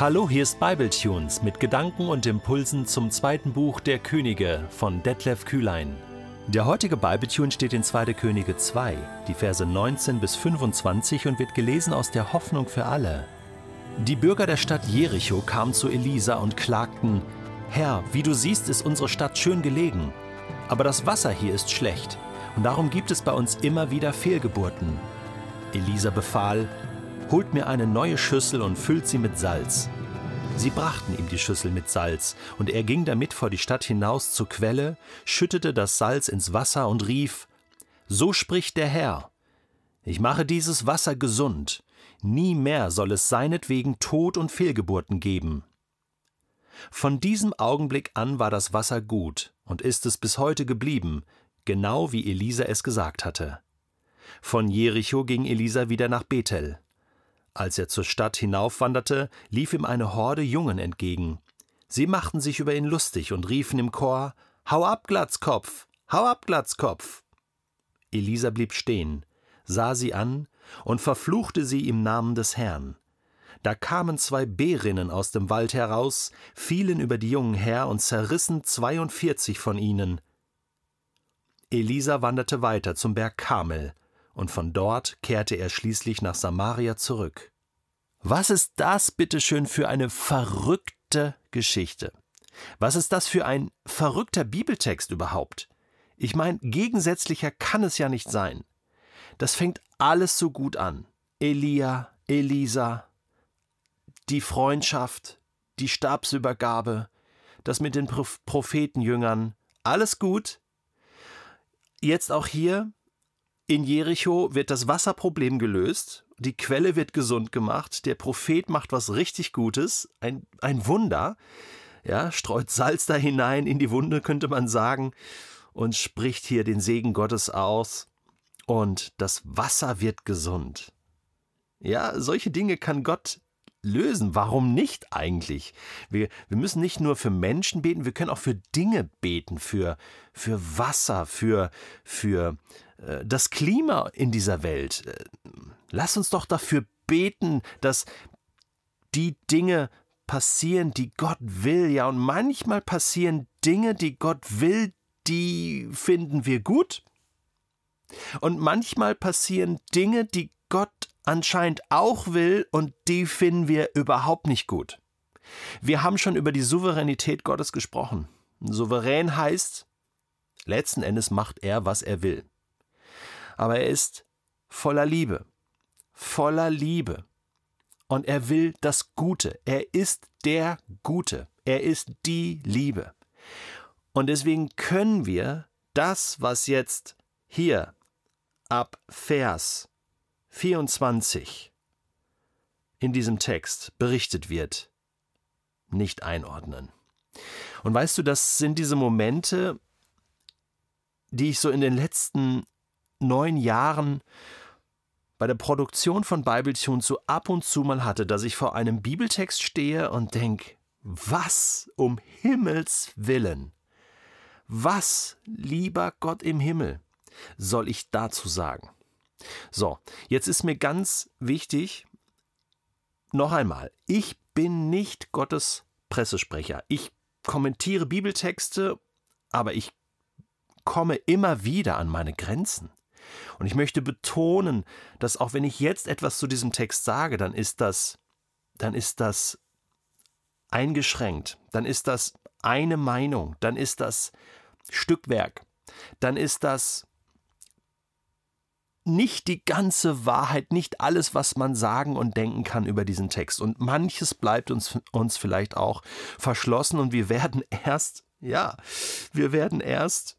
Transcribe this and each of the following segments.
Hallo, hier ist Bibletunes mit Gedanken und Impulsen zum zweiten Buch der Könige von Detlef Kühlein. Der heutige Bibletune steht in 2. Könige 2, die Verse 19 bis 25 und wird gelesen aus der Hoffnung für alle. Die Bürger der Stadt Jericho kamen zu Elisa und klagten: Herr, wie du siehst, ist unsere Stadt schön gelegen, aber das Wasser hier ist schlecht und darum gibt es bei uns immer wieder Fehlgeburten. Elisa befahl: Holt mir eine neue Schüssel und füllt sie mit Salz. Sie brachten ihm die Schüssel mit Salz, und er ging damit vor die Stadt hinaus zur Quelle, schüttete das Salz ins Wasser und rief So spricht der Herr Ich mache dieses Wasser gesund, nie mehr soll es seinetwegen Tod und Fehlgeburten geben. Von diesem Augenblick an war das Wasser gut und ist es bis heute geblieben, genau wie Elisa es gesagt hatte. Von Jericho ging Elisa wieder nach Bethel. Als er zur Stadt hinaufwanderte, lief ihm eine Horde Jungen entgegen. Sie machten sich über ihn lustig und riefen im Chor Hau ab, Glatzkopf. Hau ab, Glatzkopf. Elisa blieb stehen, sah sie an und verfluchte sie im Namen des Herrn. Da kamen zwei Bärinnen aus dem Wald heraus, fielen über die Jungen her und zerrissen zweiundvierzig von ihnen. Elisa wanderte weiter zum Berg Karmel, und von dort kehrte er schließlich nach Samaria zurück. Was ist das bitteschön für eine verrückte Geschichte? Was ist das für ein verrückter Bibeltext überhaupt? Ich meine, gegensätzlicher kann es ja nicht sein. Das fängt alles so gut an. Elia, Elisa, die Freundschaft, die Stabsübergabe, das mit den Prophetenjüngern, alles gut. Jetzt auch hier in Jericho wird das Wasserproblem gelöst, die Quelle wird gesund gemacht, der Prophet macht was richtig Gutes, ein, ein Wunder, ja, streut Salz da hinein in die Wunde, könnte man sagen, und spricht hier den Segen Gottes aus, und das Wasser wird gesund. Ja, solche Dinge kann Gott lösen. Warum nicht eigentlich? Wir, wir müssen nicht nur für Menschen beten, wir können auch für Dinge beten, für, für Wasser, für, für äh, das Klima in dieser Welt. Lass uns doch dafür beten, dass die Dinge passieren, die Gott will. Ja, und manchmal passieren Dinge, die Gott will, die finden wir gut. Und manchmal passieren Dinge, die Gott anscheinend auch will und die finden wir überhaupt nicht gut. Wir haben schon über die Souveränität Gottes gesprochen. Souverän heißt, letzten Endes macht er, was er will aber er ist voller Liebe, voller Liebe. Und er will das Gute. Er ist der Gute. Er ist die Liebe. Und deswegen können wir das, was jetzt hier ab Vers 24 in diesem Text berichtet wird, nicht einordnen. Und weißt du, das sind diese Momente, die ich so in den letzten neun Jahren bei der Produktion von Bibletunes so ab und zu mal hatte, dass ich vor einem Bibeltext stehe und denke, was um Himmels willen, was, lieber Gott im Himmel, soll ich dazu sagen? So, jetzt ist mir ganz wichtig, noch einmal, ich bin nicht Gottes Pressesprecher. Ich kommentiere Bibeltexte, aber ich komme immer wieder an meine Grenzen. Und ich möchte betonen, dass auch wenn ich jetzt etwas zu diesem Text sage, dann ist das, dann ist das eingeschränkt, dann ist das eine Meinung, dann ist das Stückwerk, dann ist das nicht die ganze Wahrheit, nicht alles, was man sagen und denken kann über diesen Text. Und manches bleibt uns, uns vielleicht auch verschlossen und wir werden erst, ja, wir werden erst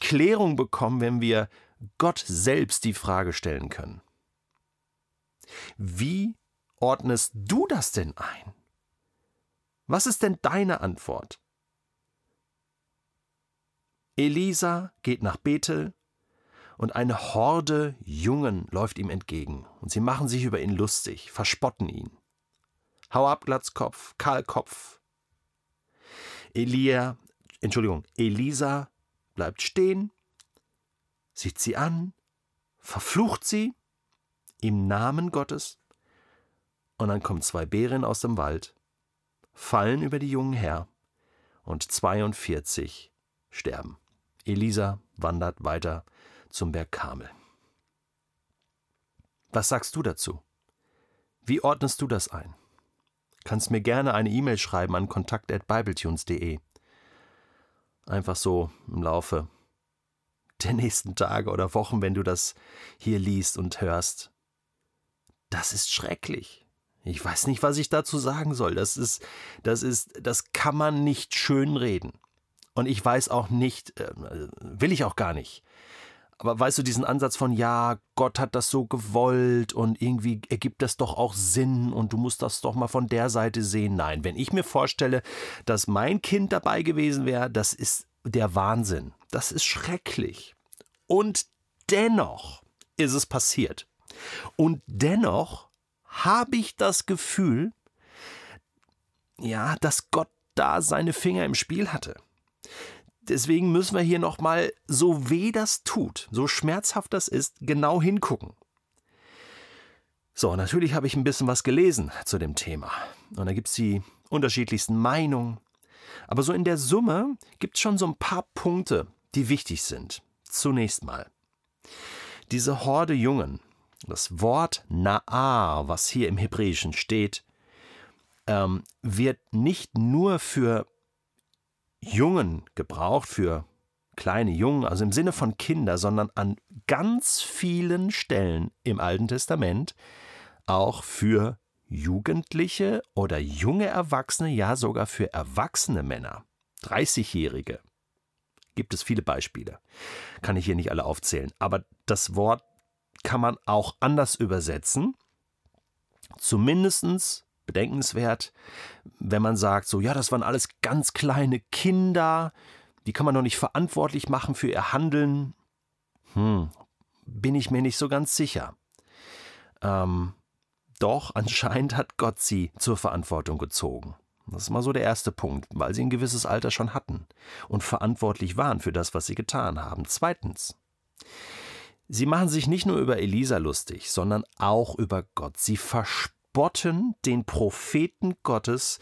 Klärung bekommen, wenn wir Gott selbst die Frage stellen können. Wie ordnest du das denn ein? Was ist denn deine Antwort? Elisa geht nach Bethel und eine Horde Jungen läuft ihm entgegen und sie machen sich über ihn lustig, verspotten ihn. Hau ab, Glatzkopf, Kahlkopf. Elia, Entschuldigung, Elisa bleibt stehen sieht sie an, verflucht sie im Namen Gottes, und dann kommen zwei Bären aus dem Wald fallen über die Jungen her und 42 sterben. Elisa wandert weiter zum Berg Kamel. Was sagst du dazu? Wie ordnest du das ein? Kannst mir gerne eine E-Mail schreiben an kontakt@bibletunes.de. Einfach so im Laufe der nächsten Tage oder Wochen, wenn du das hier liest und hörst. Das ist schrecklich. Ich weiß nicht, was ich dazu sagen soll. Das ist, das ist, das kann man nicht schönreden. Und ich weiß auch nicht, äh, will ich auch gar nicht, aber weißt du, diesen Ansatz von, ja, Gott hat das so gewollt und irgendwie ergibt das doch auch Sinn und du musst das doch mal von der Seite sehen. Nein, wenn ich mir vorstelle, dass mein Kind dabei gewesen wäre, das ist der Wahnsinn. Das ist schrecklich. Und dennoch ist es passiert. Und dennoch habe ich das Gefühl, ja, dass Gott da seine Finger im Spiel hatte. Deswegen müssen wir hier nochmal, so weh das tut, so schmerzhaft das ist, genau hingucken. So, natürlich habe ich ein bisschen was gelesen zu dem Thema. Und da gibt es die unterschiedlichsten Meinungen. Aber so in der Summe gibt es schon so ein paar Punkte, die wichtig sind. Zunächst mal. Diese Horde Jungen, das Wort Na'ar, was hier im Hebräischen steht, ähm, wird nicht nur für Jungen gebraucht, für kleine Jungen, also im Sinne von Kinder, sondern an ganz vielen Stellen im Alten Testament auch für Jugendliche oder junge Erwachsene, ja sogar für erwachsene Männer, 30-Jährige. Gibt es viele Beispiele. Kann ich hier nicht alle aufzählen. Aber das Wort kann man auch anders übersetzen. Zumindest bedenkenswert, wenn man sagt, so ja, das waren alles ganz kleine Kinder, die kann man doch nicht verantwortlich machen für ihr Handeln. Hm, bin ich mir nicht so ganz sicher. Ähm, doch, anscheinend hat Gott sie zur Verantwortung gezogen. Das ist mal so der erste Punkt, weil sie ein gewisses Alter schon hatten und verantwortlich waren für das, was sie getan haben. Zweitens, sie machen sich nicht nur über Elisa lustig, sondern auch über Gott. Sie versprechen spotten den Propheten Gottes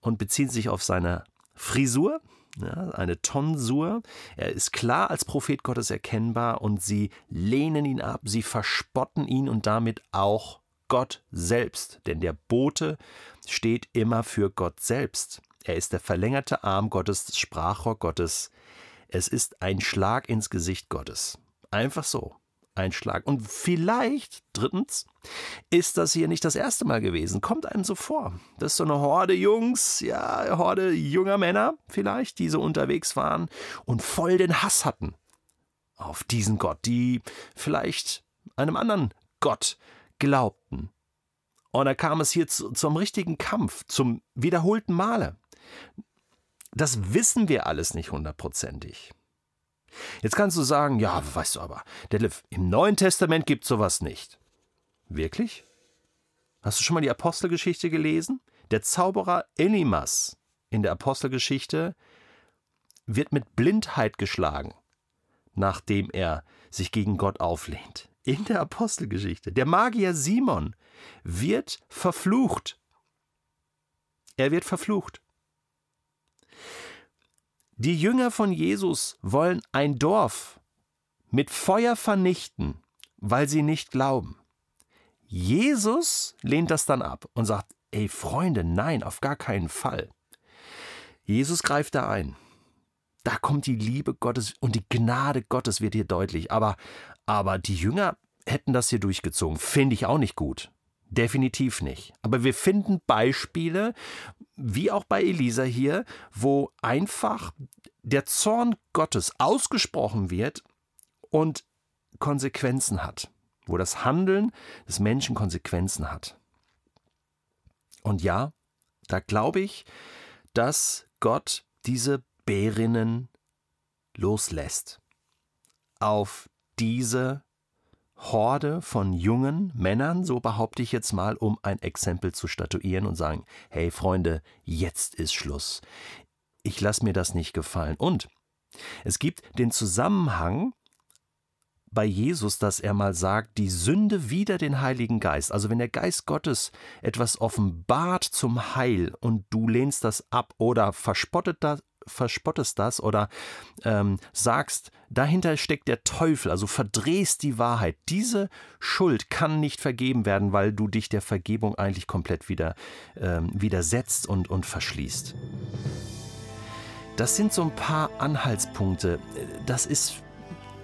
und beziehen sich auf seine Frisur, ja, eine Tonsur. Er ist klar als Prophet Gottes erkennbar und sie lehnen ihn ab, sie verspotten ihn und damit auch Gott selbst, denn der Bote steht immer für Gott selbst. Er ist der verlängerte Arm Gottes, das Sprachrohr Gottes. Es ist ein Schlag ins Gesicht Gottes. Einfach so. Einschlag. Und vielleicht, drittens, ist das hier nicht das erste Mal gewesen. Kommt einem so vor. Das ist so eine Horde Jungs, ja, Horde junger Männer vielleicht, die so unterwegs waren und voll den Hass hatten auf diesen Gott, die vielleicht einem anderen Gott glaubten. Und da kam es hier zu, zum richtigen Kampf, zum wiederholten Male. Das wissen wir alles nicht hundertprozentig. Jetzt kannst du sagen, ja, weißt du aber, Detlef, im Neuen Testament gibt sowas nicht. Wirklich? Hast du schon mal die Apostelgeschichte gelesen? Der Zauberer Elimas in der Apostelgeschichte wird mit Blindheit geschlagen, nachdem er sich gegen Gott auflehnt. In der Apostelgeschichte. Der Magier Simon wird verflucht. Er wird verflucht. Die Jünger von Jesus wollen ein Dorf mit Feuer vernichten, weil sie nicht glauben. Jesus lehnt das dann ab und sagt, ey Freunde, nein, auf gar keinen Fall. Jesus greift da ein. Da kommt die Liebe Gottes und die Gnade Gottes wird hier deutlich. Aber, aber die Jünger hätten das hier durchgezogen. Finde ich auch nicht gut. Definitiv nicht. Aber wir finden Beispiele, wie auch bei Elisa hier, wo einfach der Zorn Gottes ausgesprochen wird und Konsequenzen hat, wo das Handeln des Menschen Konsequenzen hat. Und ja, da glaube ich, dass Gott diese Bärinnen loslässt auf diese Horde von jungen Männern, so behaupte ich jetzt mal, um ein Exempel zu statuieren und sagen, hey Freunde, jetzt ist Schluss. Ich lasse mir das nicht gefallen. Und es gibt den Zusammenhang bei Jesus, dass er mal sagt, die Sünde wider den Heiligen Geist. Also wenn der Geist Gottes etwas offenbart zum Heil und du lehnst das ab oder verspottet das, verspottest das oder ähm, sagst, dahinter steckt der Teufel, also verdrehst die Wahrheit. Diese Schuld kann nicht vergeben werden, weil du dich der Vergebung eigentlich komplett wieder ähm, widersetzt und, und verschließt. Das sind so ein paar Anhaltspunkte. Das ist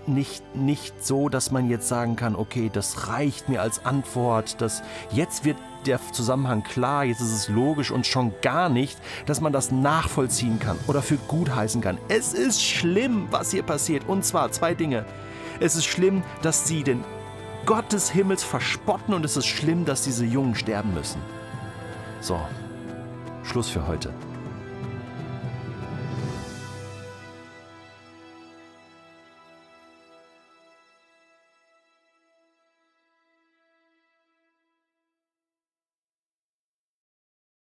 nicht, nicht so, dass man jetzt sagen kann, okay, das reicht mir als Antwort, dass jetzt wird der Zusammenhang klar, jetzt ist es logisch und schon gar nicht, dass man das nachvollziehen kann oder für gut heißen kann. Es ist schlimm, was hier passiert. Und zwar zwei Dinge. Es ist schlimm, dass sie den Gott des Himmels verspotten und es ist schlimm, dass diese Jungen sterben müssen. So, Schluss für heute.